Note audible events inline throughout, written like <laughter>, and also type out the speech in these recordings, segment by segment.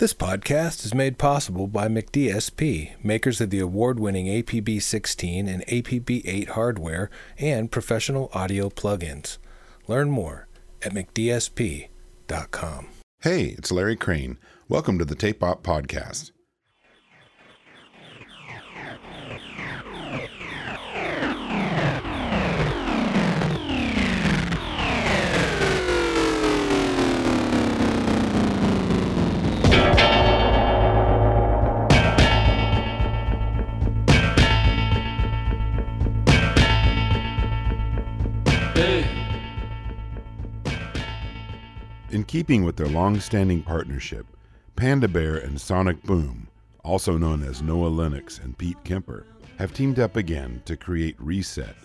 This podcast is made possible by McDSP, makers of the award winning APB 16 and APB 8 hardware and professional audio plugins. Learn more at McDSP.com. Hey, it's Larry Crane. Welcome to the Tape Op Podcast. In keeping with their long standing partnership, Panda Bear and Sonic Boom, also known as Noah Lennox and Pete Kember, have teamed up again to create Reset,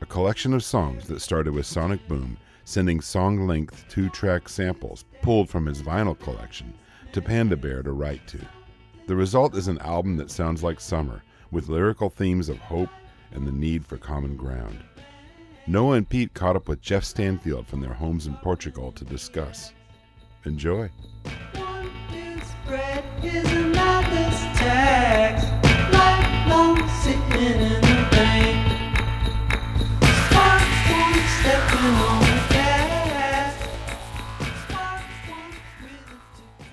a collection of songs that started with Sonic Boom sending song length two track samples pulled from his vinyl collection to Panda Bear to write to. The result is an album that sounds like summer, with lyrical themes of hope and the need for common ground. Noah and Pete caught up with Jeff Stanfield from their homes in Portugal to discuss. Enjoy.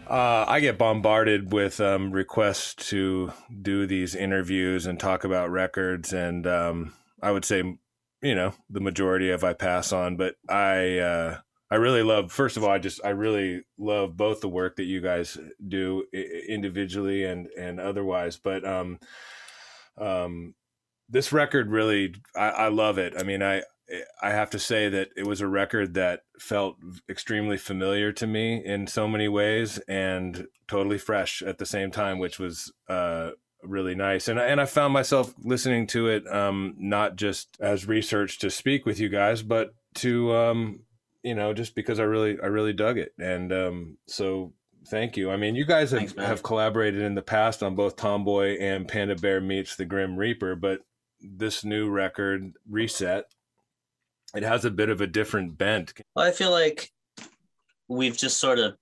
Uh, I get bombarded with um, requests to do these interviews and talk about records, and um, I would say, you know, the majority of I pass on, but I uh, I really love. First of all, I just I really love both the work that you guys do individually and and otherwise, but um, um, this record really I, I love it. I mean, I I have to say that it was a record that felt extremely familiar to me in so many ways and totally fresh at the same time, which was uh, really nice. And I, and I found myself listening to it um, not just as research to speak with you guys, but to um, you know just because I really I really dug it. And um, so thank you. I mean, you guys have, Thanks, have collaborated in the past on both Tomboy and Panda Bear meets the Grim Reaper, but this new record, Reset, it has a bit of a different bent. Well, I feel like we've just sort of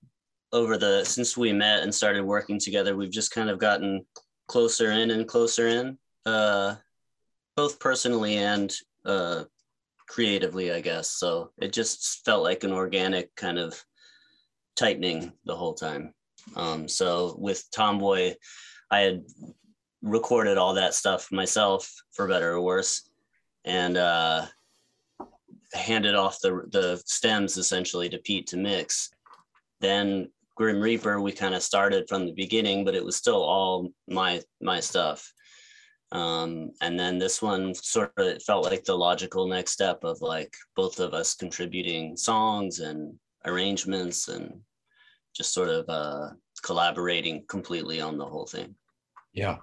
over the since we met and started working together, we've just kind of gotten closer in and closer in, uh, both personally and uh, creatively, I guess. So it just felt like an organic kind of tightening the whole time. Um, so with Tomboy, I had recorded all that stuff myself, for better or worse, and uh, handed off the the stems essentially to Pete to mix. Then Grim Reaper, we kind of started from the beginning, but it was still all my my stuff. Um, and then this one sort of felt like the logical next step of like both of us contributing songs and arrangements and just sort of uh, collaborating completely on the whole thing. Yeah.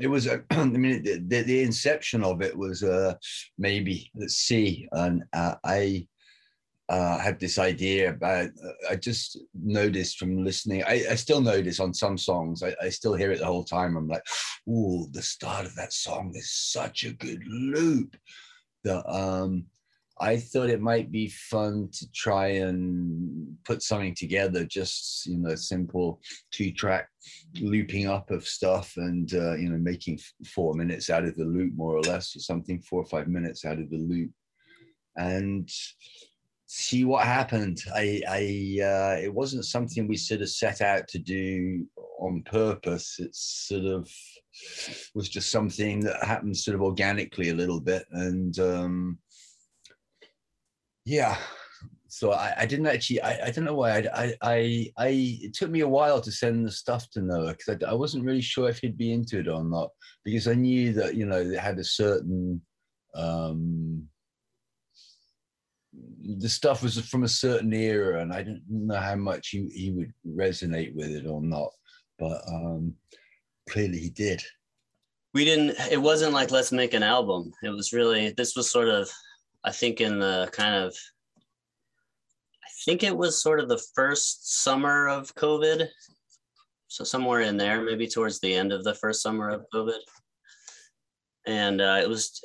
It was, a, <clears throat> I mean, the, the, inception of it was uh, maybe, let's see, and uh, I uh, had this idea about, uh, I just noticed from listening, I, I still notice on some songs, I, I still hear it the whole time. I'm like, ooh, the start of that song is such a good loop that um, I thought it might be fun to try and put something together, just you know, simple two-track looping up of stuff, and uh, you know, making four minutes out of the loop, more or less, or something, four or five minutes out of the loop, and see what happened. I, I, uh, it wasn't something we sort of set out to do on purpose. It's sort of was just something that happened sort of organically a little bit, and. Um, yeah so I, I didn't actually I, I don't know why I, I I it took me a while to send the stuff to Noah because I, I wasn't really sure if he'd be into it or not because I knew that you know it had a certain um the stuff was from a certain era and I didn't know how much he, he would resonate with it or not but um clearly he did We didn't, it wasn't like, let's make an album. It was really, this was sort of, I think in the kind of, I think it was sort of the first summer of COVID. So somewhere in there, maybe towards the end of the first summer of COVID. And uh, it was,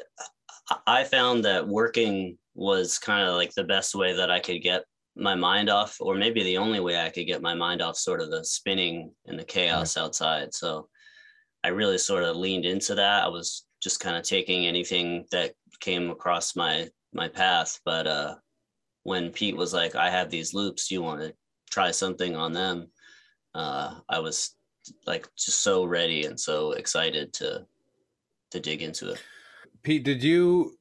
I found that working was kind of like the best way that I could get my mind off, or maybe the only way I could get my mind off sort of the spinning and the chaos yeah. outside. So I really sort of leaned into that. I was just kind of taking anything that came across my my path. But uh, when Pete was like, "I have these loops, you want to try something on them?" Uh, I was like just so ready and so excited to to dig into it. Pete, did you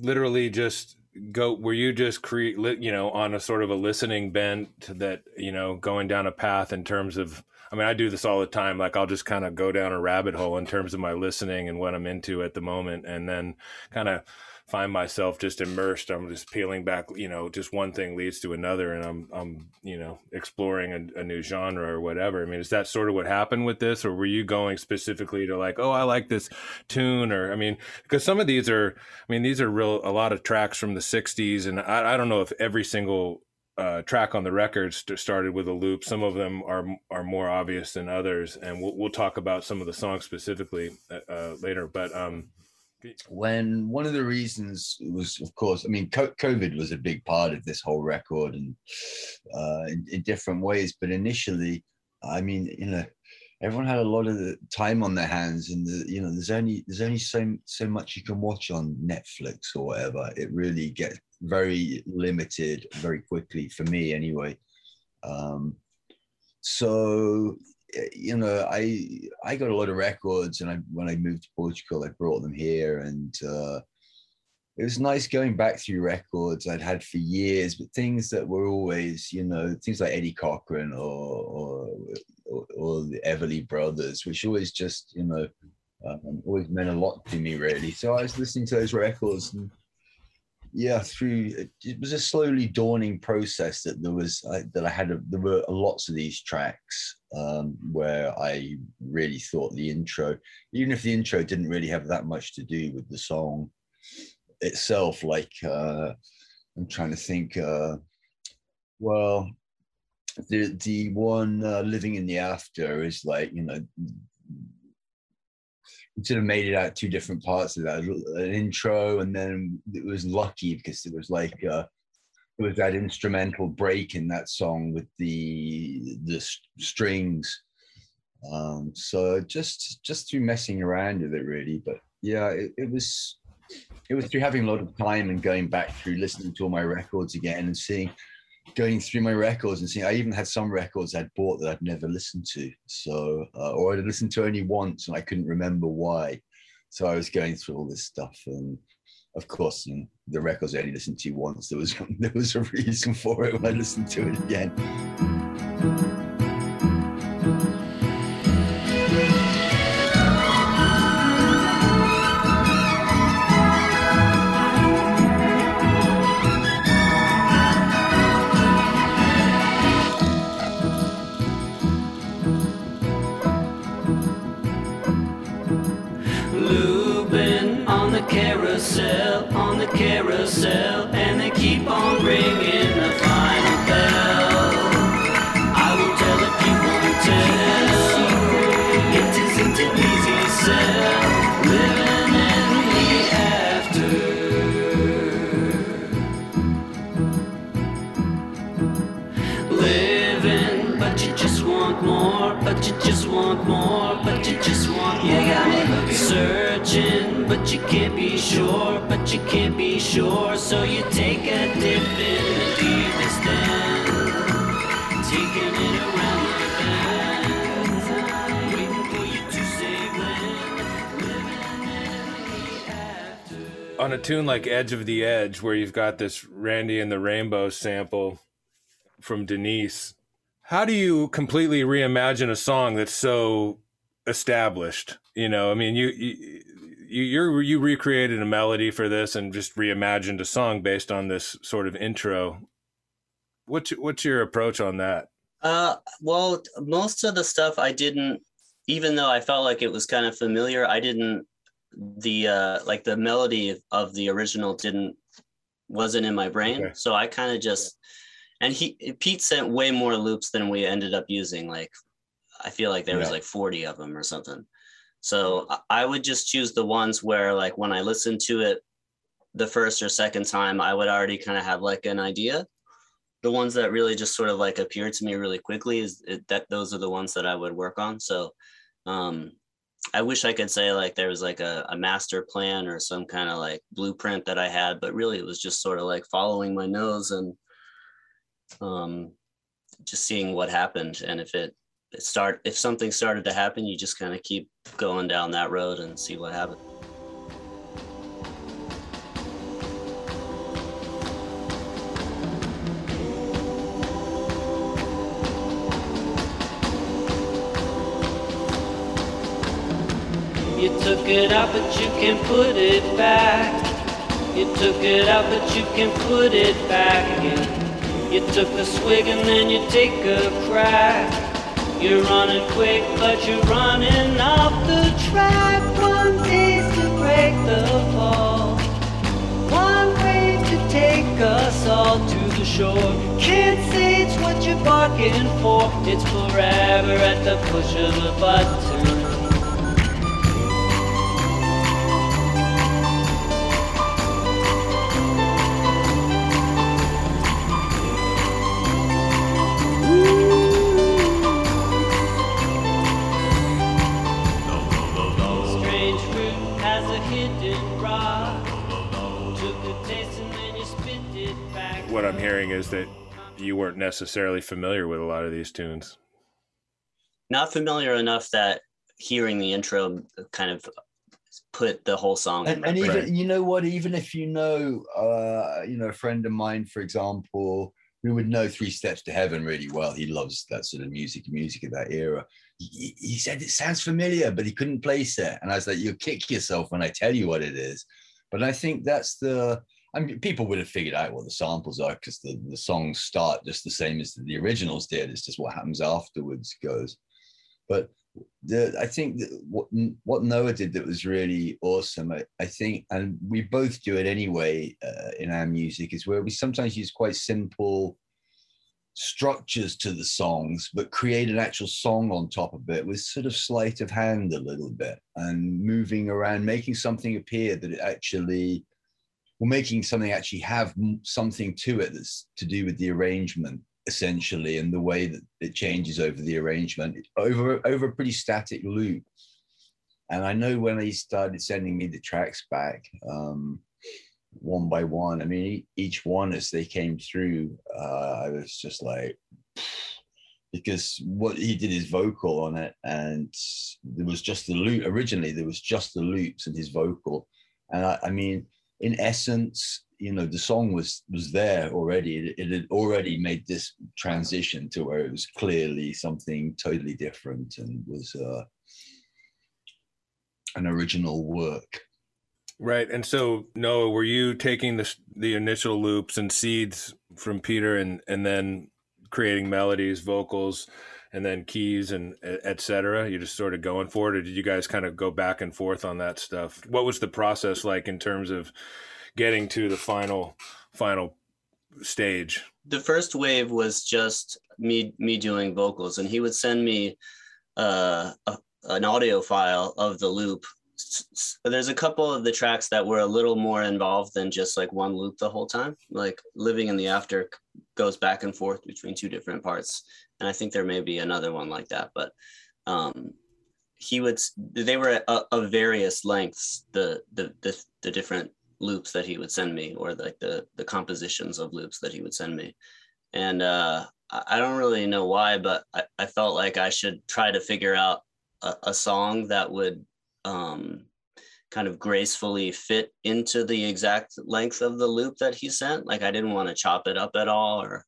literally just go were you just create you know on a sort of a listening bent that you know going down a path in terms of i mean i do this all the time. Like i'll just kind of go down a rabbit hole in terms of my listening and what i'm into at the moment and then kind of find myself just immersed. I'm just peeling back, you know, just one thing leads to another, and I'm, I'm, you know, exploring a, a, new genre or whatever. I mean, is that sort of what happened with this, or were you going specifically to like, oh, I like this tune, or I mean, because some of these are, I mean, these are real a lot of tracks from the '60s, and I, I don't know if every single uh, track on the record st- started with a loop. Some of them are are more obvious than others, and we'll we'll talk about some of the songs specifically uh, uh later. But um, when one of the reasons was, of course, I mean, COVID was a big part of this whole record and uh, in, in, different ways. But initially, I mean, you know, everyone had a lot of time on their hands, and the, you know, there's only there's only so so much you can watch on Netflix or whatever. It really gets very limited very quickly for me, anyway. Um, so you know, I I got a lot of records, and I when I moved to Portugal, I brought them here, and uh, it was nice going back through records I'd had for years, but things that were always, you know, things like Eddie Cochran or or, or, or the Everly Brothers, which always just, you know, um, always meant a lot to me, really. So I was listening to those records and yeah through it was a slowly dawning process that there was I, that i had a, there were lots of these tracks um, where i really thought the intro even if the intro didn't really have that much to do with the song itself like uh, i'm trying to think uh, well the the one uh, living in the after is like you know sort of made it out two different parts of that. An intro and then it was lucky because it was like uh it was that instrumental break in that song with the the strings. Um so just just through messing around with it really. But yeah it, it was it was through having a lot of time and going back through listening to all my records again and seeing going through my records and seeing I even had some records I'd bought that I'd never listened to. So uh, or I'd listened to only once and I couldn't remember why. So I was going through all this stuff and of course the records I only listened to once there was <laughs> there was a reason for it when I listened to it again. Want more, but you just want more. You got me searching, but you can't be sure, but you can't be sure, so you take a dip in the deepest end, taking it around the bend, waiting for you to say when. On a tune like Edge of the Edge, where you've got this Randy and the Rainbow sample from Denise, how do you completely reimagine a song that's so established? You know, I mean, you, you you you recreated a melody for this and just reimagined a song based on this sort of intro. What's what's your approach on that? Uh, well, most of the stuff I didn't, even though I felt like it was kind of familiar, I didn't the uh like the melody of the original didn't wasn't in my brain, okay. so I kind of just and he Pete sent way more loops than we ended up using. Like I feel like there yeah. was like forty of them or something. So I would just choose the ones where, like, when I listen to it the first or second time, I would already kind of have like an idea. the ones that really just sort of like appeared to me really quickly is it, that those are the ones that I would work on. So um, I wish I could say like there was like a, a master plan or some kind of like blueprint that I had, but really it was just sort of like following my nose and um, just seeing what happened. And if it, it start if something started to happen, you just kind of keep going down that road and see what happens. You took it out, but you can put it back. You took it out, but you can put it back again. You took a swig and then you take a crack. You're running quick, but you're running off the track. One piece to break the fall. One wave to take us all to the shore. Can't say it's what you're barking for. It's forever at the push of a button. Hearing is that you weren't necessarily familiar with a lot of these tunes. Not familiar enough that hearing the intro kind of put the whole song. in and, and even brain. you know what even if you know uh you know a friend of mine for example who would know three steps to heaven really well he loves that sort of music music of that era he, he said it sounds familiar but he couldn't place it and i was like you'll kick yourself when i tell you what it is but i think that's the I mean, people would have figured out what the samples are because the, the songs start just the same as the originals did. It's just what happens afterwards goes. But the I think that what what Noah did that was really awesome. I, I think, and we both do it anyway uh, in our music, is where we sometimes use quite simple structures to the songs, but create an actual song on top of it with sort of sleight of hand a little bit and moving around, making something appear that it actually, or making something actually have something to it that's to do with the arrangement essentially and the way that it changes over the arrangement over over a pretty static loop. And i know when he started sending me the tracks back um one by one i mean each one as they came through uh i was just like <sighs> because what he did his vocal on it and there was just the loop originally there was just the loops and his vocal. And i, I mean in essence you know the song was was there already it, it had already made this transition to where it was clearly something totally different and was uh an original work Right. And so, Noah, were you taking the the initial loops and seeds from Peter, and and then creating melodies, vocals, and then keys and et cetera? You just sort of going for it, or did you guys kind of go back and forth on that stuff? What was the process like in terms of getting to the final final stage? the first wave was just me me doing vocals and he would send me uh, a, an audio file of the loop there's a couple of the tracks that were a little more involved than just like one loop the whole time like living in the after goes back and forth between two different parts and i think there may be another one like that but um he would. They were of of various lengths the, the the the different loops that he would send me or like the the compositions of loops that he would send me and uh i I don't really know why but i, I felt like i should try to figure out a, a song that would um kind of gracefully fit into the exact length of the loop that he sent like i didn't want to chop it up at all or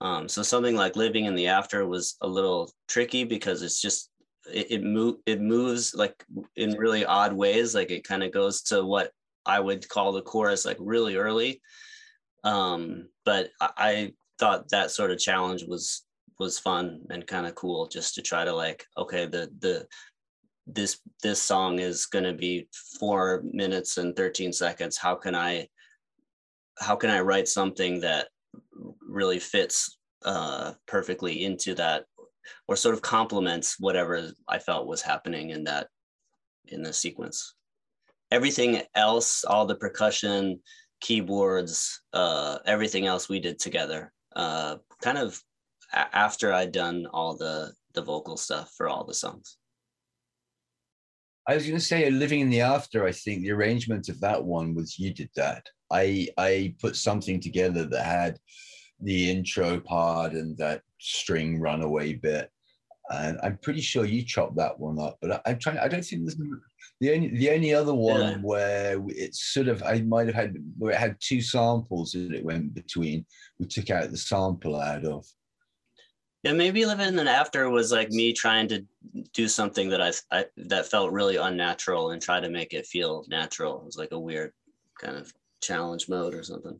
um so something like living in the after was a little tricky because it's just it, it move it moves like in really odd ways like it kind of goes to what I would call the chorus like really early. Um, but I, I thought that sort of challenge was was fun and kind of cool just to try to like, okay, the the this this song is gonna be four minutes and 13 seconds. How can I how can I write something that really fits uh perfectly into that or sort of complements whatever I felt was happening in that in the sequence everything else, all the percussion, keyboards, uh, everything else we did together. uh, kind of after I'd done all the the vocal stuff for all the songs. I was going to say, living in the after. I think the arrangement of that one was you did that. I I put something together that had the intro part and that string runaway bit, and I'm pretty sure you chopped that one up. But I, am trying. I don't think there's the only the only other one Yeah. where it's sort of I might have had where it had two samples that it went between. We took out the sample out of. Yeah, maybe living in the after was like me trying to do something that I, I that felt really unnatural and try to make it feel natural. It was like a weird kind of challenge mode or something.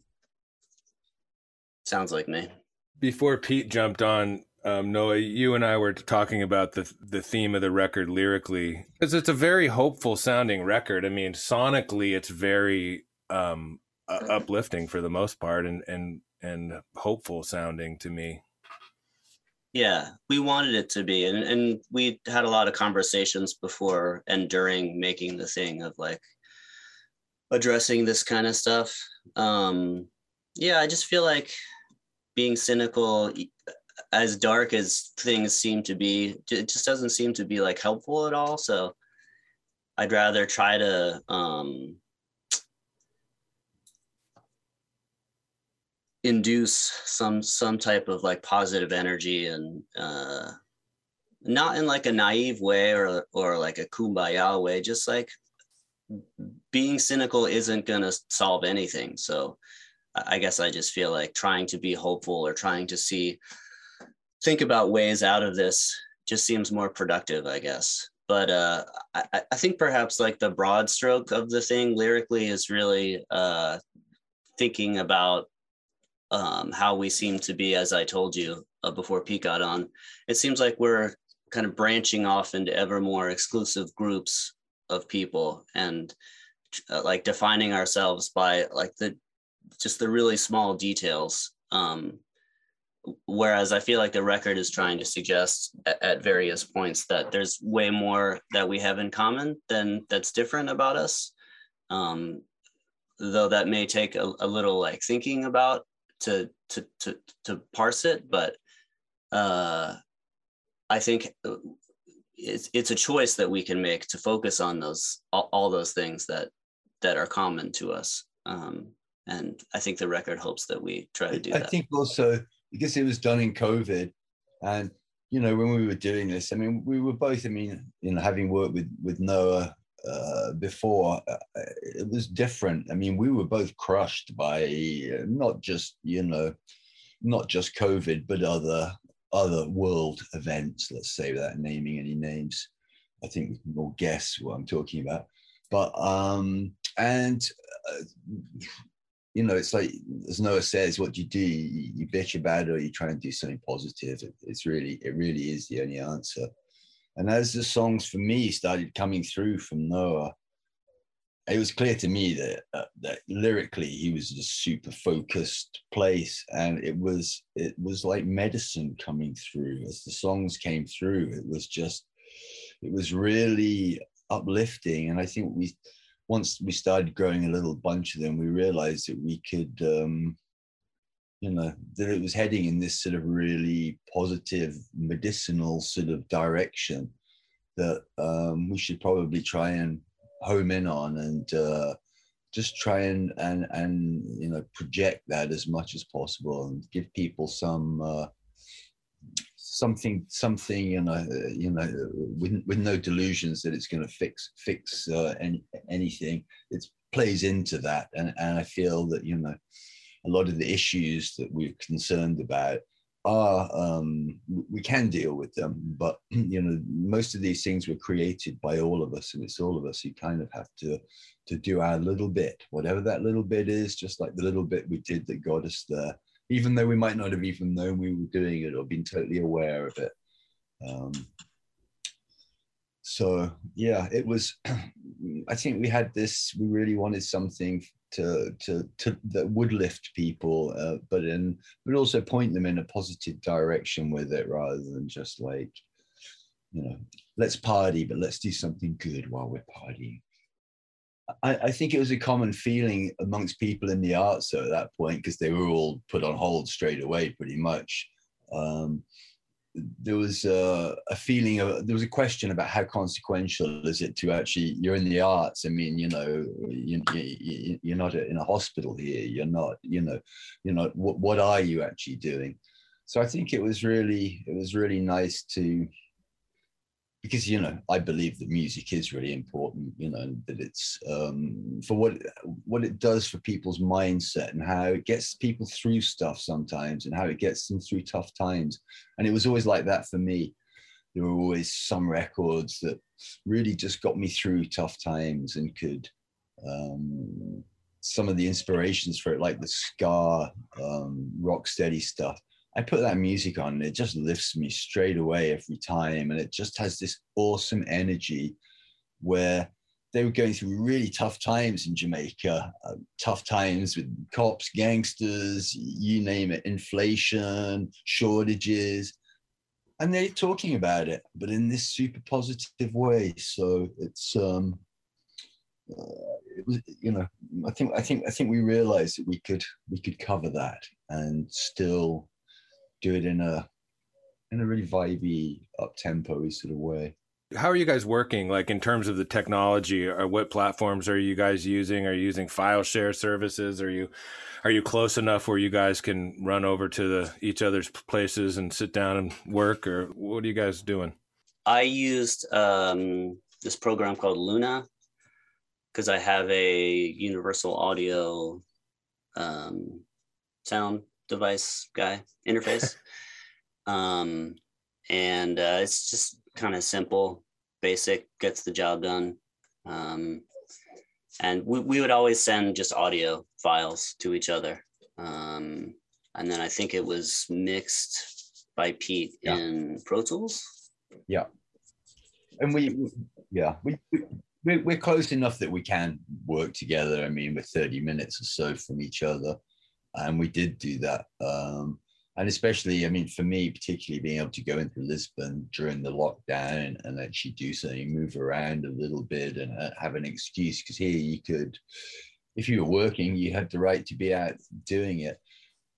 Sounds like me. Before Pete jumped on, um, Noah, you and I were talking about the the theme of the record lyrically because it's a very hopeful sounding record. I mean, sonically, it's very um, uh, uplifting for the most part, and and and hopeful sounding to me. Yeah, we wanted it to be, and and we had a lot of conversations before and during making the thing of like addressing this kind of stuff. Um, yeah, I just feel like being cynical, as dark as things seem to be, it just doesn't seem to be like helpful at all. So I'd rather try to um, induce some some type of like positive energy and uh not in like a naive way or or like a kumbaya way just like being cynical isn't going to solve anything. So I guess I just feel like trying to be hopeful or trying to see think about ways out of this just seems more productive I guess. But uh I, I- I think perhaps like the broad stroke of the thing lyrically is really uh thinking about um, how we seem to be, as I told you uh, before Pete got on. It seems like we're kind of branching off into ever more exclusive groups of people and uh, like defining ourselves by like the just the really small details. Um, whereas I feel like the record is trying to suggest at, at various points that there's way more that we have in common than that's different about us. Um, though that may take a, a little like thinking about to to to to parse it but uh i think uh, it's it's a choice that we can make to focus on those all, all those things that that are common to us um and i think the record hopes that we try to do I that I think also because it was done in COVID, and you know when we were doing this, I mean we were both. I mean, you know, having worked with with Noah uh, before, uh, it was different. I mean, we were both crushed by uh, not just you know, not just COVID, but other other world events. Let's say without naming any names. I think we can all guess what I'm talking about. But um, and uh, you know, it's like as Noah says, what do you do? You, you bitch about it, or you try and do something positive. It, it's really, it really is the only answer. And as the songs for me started coming through from Noah, it was clear to me that uh, that lyrically he was a super focused place, and it was it was like medicine coming through as the songs came through. It was just, it was really uplifting, and I think we once we started growing a little bunch of them, we realized that we could, um, you know, that it was heading in this sort of really positive, medicinal sort of direction that um, we should probably try and home in on and uh, just try and and and you know project that as much as possible and give people some. Uh, something something you know you know with, with no delusions that it's going to fix fix uh, any, anything it plays into that and, and i feel that you know a lot of the issues that we're concerned about are um, we can deal with them but <clears throat> you know most of these things were created by all of us and it's all of us who kind of have to to do our little bit whatever that little bit is just like the little bit we did that got us there even though we might not have even known we were doing it or been totally aware of it. Um, so yeah, it was. <clears throat> I think we had this. We really wanted something to to, to that would lift people, uh, but in but also point them in a positive direction with it, rather than just like, you know, let's party, but let's do something good while we're partying. I, I think it was a common feeling amongst people in the arts at that point because they were all put on hold straight away, pretty much. Um, there was a, a, feeling of there was a question about how consequential is it to actually you're in the arts. I mean you know you, you, you're not in a hospital here. You're not you know you're not what, what are you actually doing? So i think it was really it was really nice to because you know I believe that music is really important. You know that it's um, for what what it does for people's mindset and how it gets people through stuff sometimes and how it gets them through tough times. And it was always like that for me. There were always some records that really just got me through tough times and could. Um, some of the inspirations for it, like the Ska um, rock steady stuff, I put that music on and it just lifts me straight away every time. And it just has this awesome energy where they were going through really tough times in Jamaica, uh, tough times with cops, gangsters, you name it, inflation, shortages. And they're talking about it, but in this super positive way. So it's, um, uh, it was, you know, I think, I think, I think we realized that we could, we could cover that and still do it in a in a really vibey, up tempo sort of way. How are you guys working? Like in terms of the technology, or what platforms are you guys using? Are you using file share services? Are you are you close enough where you guys can run over to the each other's places and sit down and work, or what are you guys doing? I used um, this program called Luna because I have a universal audio um, sound device guy interface. <laughs> um, and uh, it's just kind of simple, basic, gets the job done. Um, and we, we would always send just audio files to each other. Um, and then I think it was mixed by Pete yeah. in Pro Tools. Yeah. And we, yeah, we, we, we're close enough that we can work together. I mean, we're 30 minutes or so from each other and we did do that. Um, and especially, I mean, for me, particularly being able to go into Lisbon during the lockdown and actually do something, move around a little bit, and uh, have an excuse. Because here you could, if you were working, you had the right to be out doing it.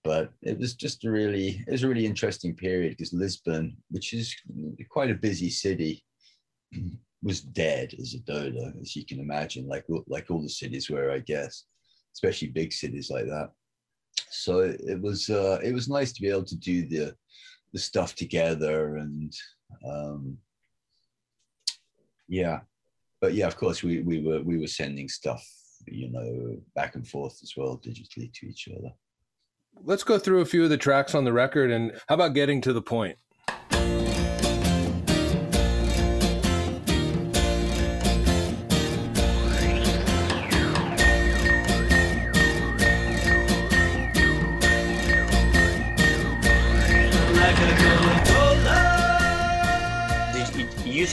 But it was just a really, it was a really interesting period because Lisbon, which is quite a busy city, <clears throat> was dead as a dodo, as you can imagine, like like all the cities were, I guess, especially big cities like that so it was uh, it was nice to be able to do the the stuff together and um, yeah. But yeah of course we we were we were sending stuff you know back and forth as well digitally to each other. Let's go through a few of the tracks on the record and how about getting to the point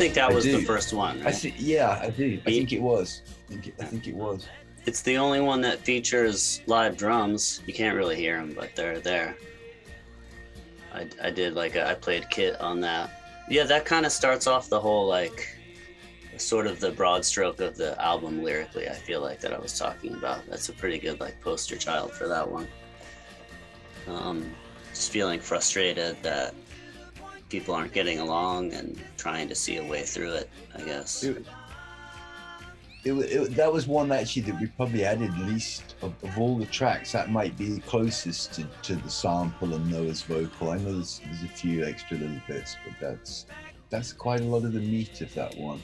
think that was the first one. Right? I think, yeah, I do. I think it was. I think it, I think it was. It's the only one that features live drums. You can't really hear them, but they're there. I, I did like a, I played kit on that. Yeah, that kind of starts off the whole like sort of the broad stroke of the album lyrically. I feel like that I was talking about. That's a pretty good like poster child for that one. Um, just feeling frustrated that people aren't getting along and trying to see a way through it. I guess. It, it, that was one actually that we probably added least of, of, all the tracks. That might be closest to, to the sample and Noah's vocal. I know there's, there's a few extra little bits, but that's that's quite a lot of the meat of that one.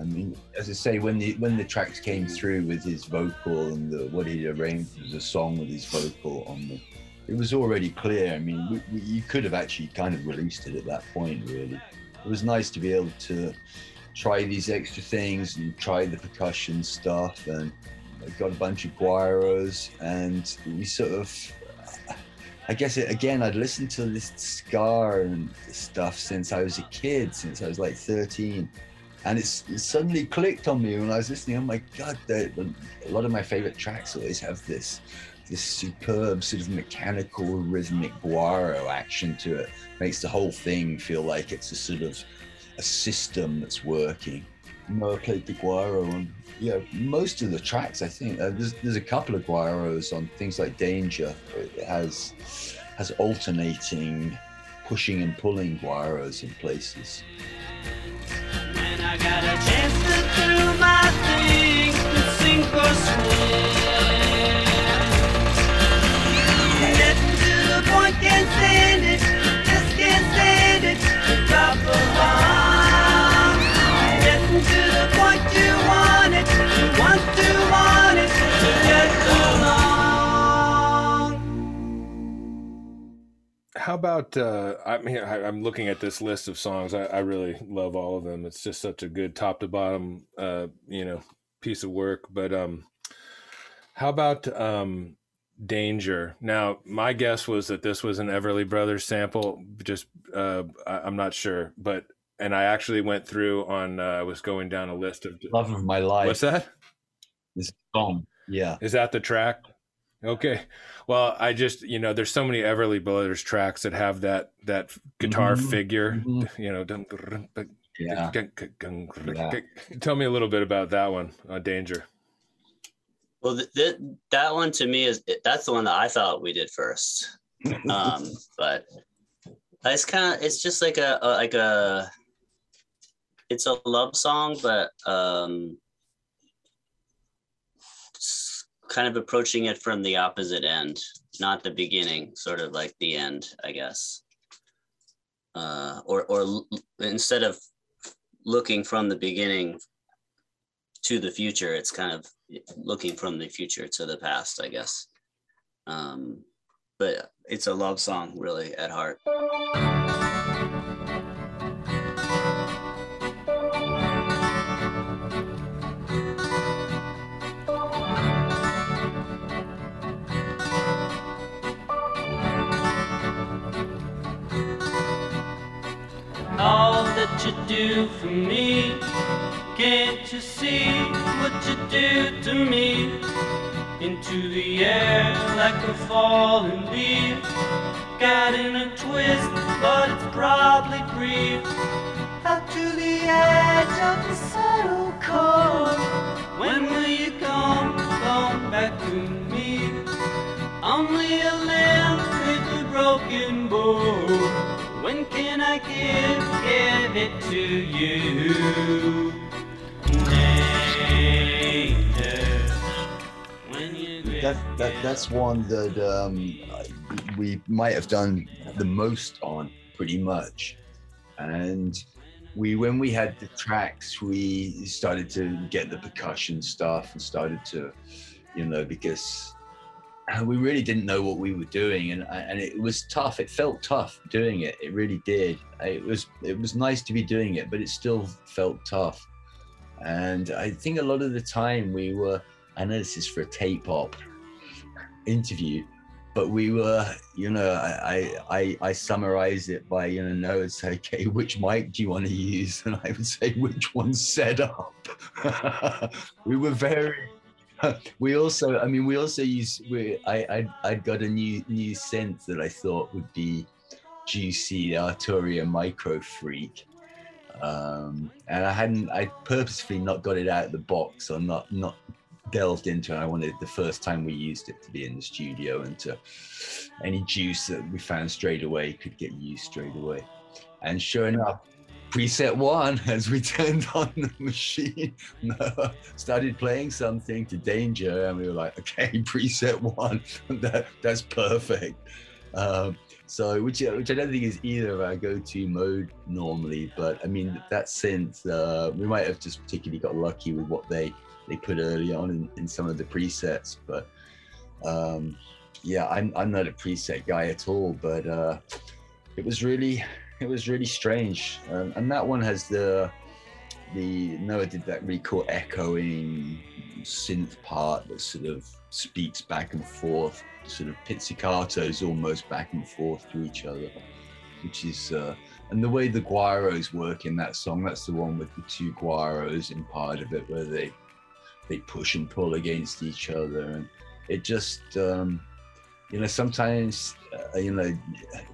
I mean, as I say, when the when the tracks came through with his vocal and the, what he arranged as a song with his vocal on the it was already clear. I mean, we, we, you could have actually kind of released it at that point, really. It was nice to be able to try these extra things and try the percussion stuff and I got a bunch of guiros and we sort of I guess it, again I'd listened to this Ska and stuff since I was a kid since I was like 13 and it's, it suddenly clicked on me when I was listening oh my god a lot of my favorite tracks always have this this superb sort of mechanical rhythmic guiro action to it makes the whole thing feel like it's a sort of a system that's working Noah played the guiro on yeah most of the tracks. I think uh, there's there's a couple of guiros on things like Danger. It has has alternating pushing and pulling guiros in places. When I got a chance to do my thing, sink or swim. How about? Uh, I mean, I, I'm looking at this list of songs. I, I really love all of them. It's just such a good top to bottom, uh, you know, piece of work. But um, how about um, Danger? Now, my guess was that this was an Everly Brothers sample. Just uh, I, I'm not sure, but and I actually went through on. Uh, I was going down a list of. Love of my life. What's that? This song. Yeah. Is that the track? Okay. Well, I just you know, there's so many Everly Brothers tracks that have that that guitar Mhm. figure. Mhm. <laughs> You know, dun- dun- dun- Yeah. dun- dun- dun- Yeah. tell me a little bit about that one, uh, Danger. Well, th- th- that one to me is that's the one that I thought we did first. <laughs> Um, but it's kind of it's just like a, a like a it's a love song, but um, kind of approaching it from the opposite end, not the beginning, sort of like the end, I guess. Uh, or or instead of looking from the beginning to the future, it's kind of looking from the future to the past, I guess. Um, but it's a love song, really, at heart. You do for me. Can't you see what you do to me? Into the air like a falling leaf. Got in a twist, but it's probably brief. Out to the edge of the subtle core. When will you come, come back to me? Only a limb with a broken bow. When can I give, give it to you? That, that that's one that um, we might have done the most on pretty much and we when we had the tracks we started to get the percussion stuff and started to you know because we really didn't know what we were doing and and it was tough. It felt tough doing it. It really did. It was it was nice to be doing it but it still felt tough. And i think a lot of the time we were i know this is for a tape op interview but we were you know i i i summarize it by you know no it's okay <laughs> which mic do you want to use? And i would say which one's set up? <laughs> We were very <laughs> we also i mean we also use we i i i got a new new synth that i thought would be juicy Arturia MicroFreak um and i hadn't i purposefully not got it out of the box or not not delved into it. I wanted the first time we used it to be in the studio and to any juice that we found straight away could get used straight away. And sure enough, preset one, <laughs> as we turned on the machine, <laughs> started playing something to danger, and we were like, okay, <laughs> preset one, that, that's perfect. Um, so, which, which I don't think is either our go-to mode normally, but I mean that synth, uh, we might have just particularly got lucky with what they they put early on in, in some of the presets. But um, yeah, I'm I'm not a preset guy at all. But uh, it was really <laughs> it was really strange, um, and that one has the the Noah did that really cool echoing synth part that sort of speaks back and forth, sort of pizzicatos almost back and forth to each other, which is uh, and the way the guiros work in that song. That's the one with the two guiros in part of it, where they they push and pull against each other, and it just um, you know, sometimes, uh, you know,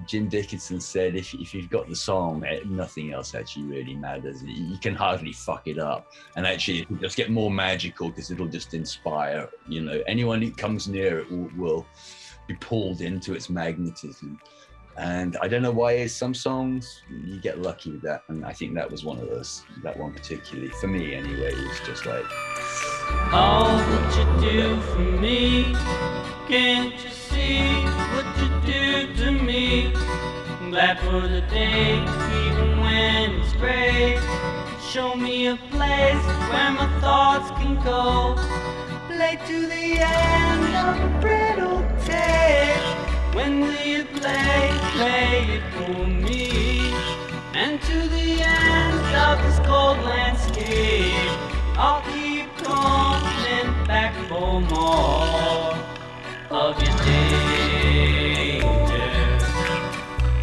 Jim Dickinson said, if, if you've got the song, eh, nothing else actually really matters. You can hardly fuck it up. And actually, it'll just get more magical because it'll just inspire, you know, anyone who comes near it will, will be pulled into its magnetism. And I don't know why some songs you get lucky with that. And I think that was one of those, that one particularly, for me anyway, was just like, All that you do for me, can't you what you do to me? I'm glad for the day, even when it's gray. Show me a place where my thoughts can go. Play to the end of a brittle tale. When will you play, play it for me? And to the end of this cold landscape, I'll keep coming back for more of your danger.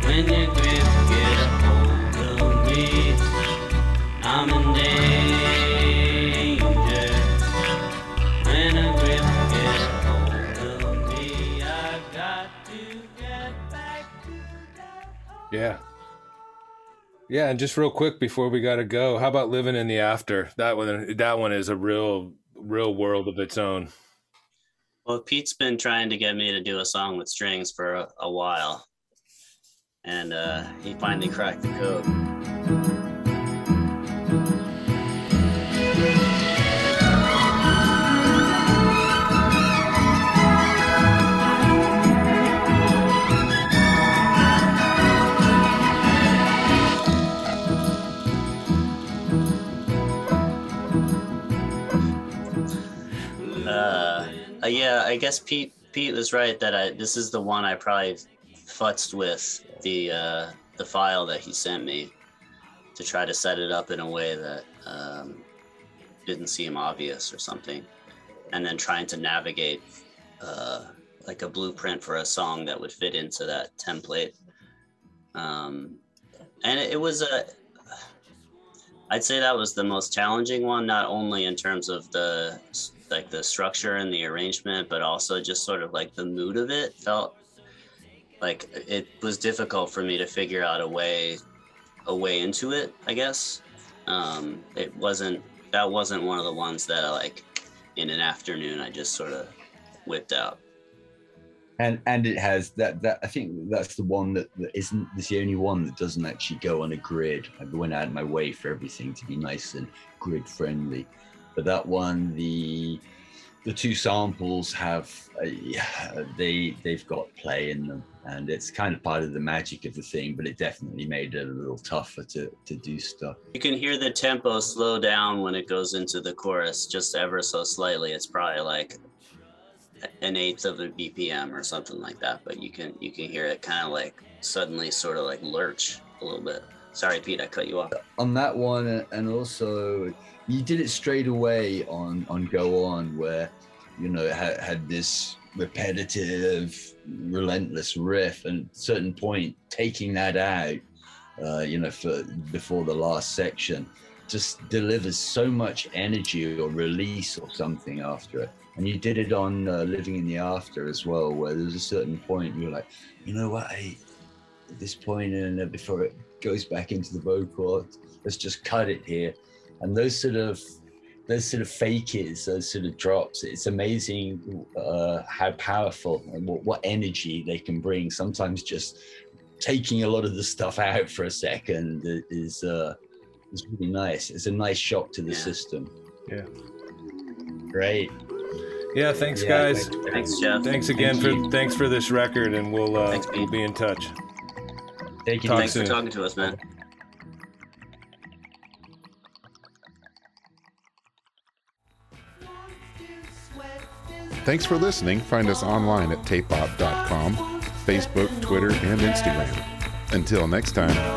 When your grip get a hold of me, I'm in danger. When a grip get a hold of me, I got to get back to that. Yeah. Yeah, and just real quick before we got to go, how about living in the after? That one, that one is a real, real world of its own. Well, Pete's been trying to get me to do a song with strings for a, a while, and uh, he finally cracked the code. I guess Pete Pete was right that I this is the one I probably futzed with the uh, the file that he sent me to try to set it up in a way that um, didn't seem obvious or something, and then trying to navigate uh, like a blueprint for a song that would fit into that template. Um, and it, it was a I'd say that was the most challenging one, not only in terms of the like the structure and the arrangement, but also just sort of like the mood of it felt like it was difficult for me to figure out a way a way into it, I guess. Um, it wasn't that wasn't one of the ones that I like in an afternoon I just sort of whipped out. and and it has that that I think that's the one that, that isn't it's the only one that doesn't actually go on a grid. I went out of my way for everything to be nice and grid friendly, but that one the the two samples have uh, they they've got play in them and it's kind of part of the magic of the thing but it definitely made it a little tougher to to do stuff You can hear the tempo slow down when it goes into the chorus just ever so slightly. It's probably like an eighth of a BPM or something like that, but you can you can hear it kind of like suddenly sort of like lurch a little bit. Sorry, Pete, I cut you off. on that one and also you did it straight away on on go on where you know had, had this repetitive relentless riff and at certain point taking that out uh, you know for before the last section just delivers so much energy or release or something after it and you did it on uh, living in the after as well where there's a certain point you're like you know what I, at this point and uh, before it goes back into the vocal let's just cut it here and those sort of those sort of fakies those sort of drops it's amazing uh, how powerful and what, what energy they can bring sometimes just taking a lot of the stuff out for a second is uh is really nice it's a nice shock to the Yeah. system Yeah. great Yeah, thanks, Yeah, guys. thanks. Thanks, Jeff. Thanks again Thank for you. thanks for this record, and we'll uh, Thanks, we'll be in touch. Take it Talk. Thanks soon. for talking to us, man. Thanks for listening. Find us online at tapeop.com, Facebook, Twitter, and Instagram. Until next time.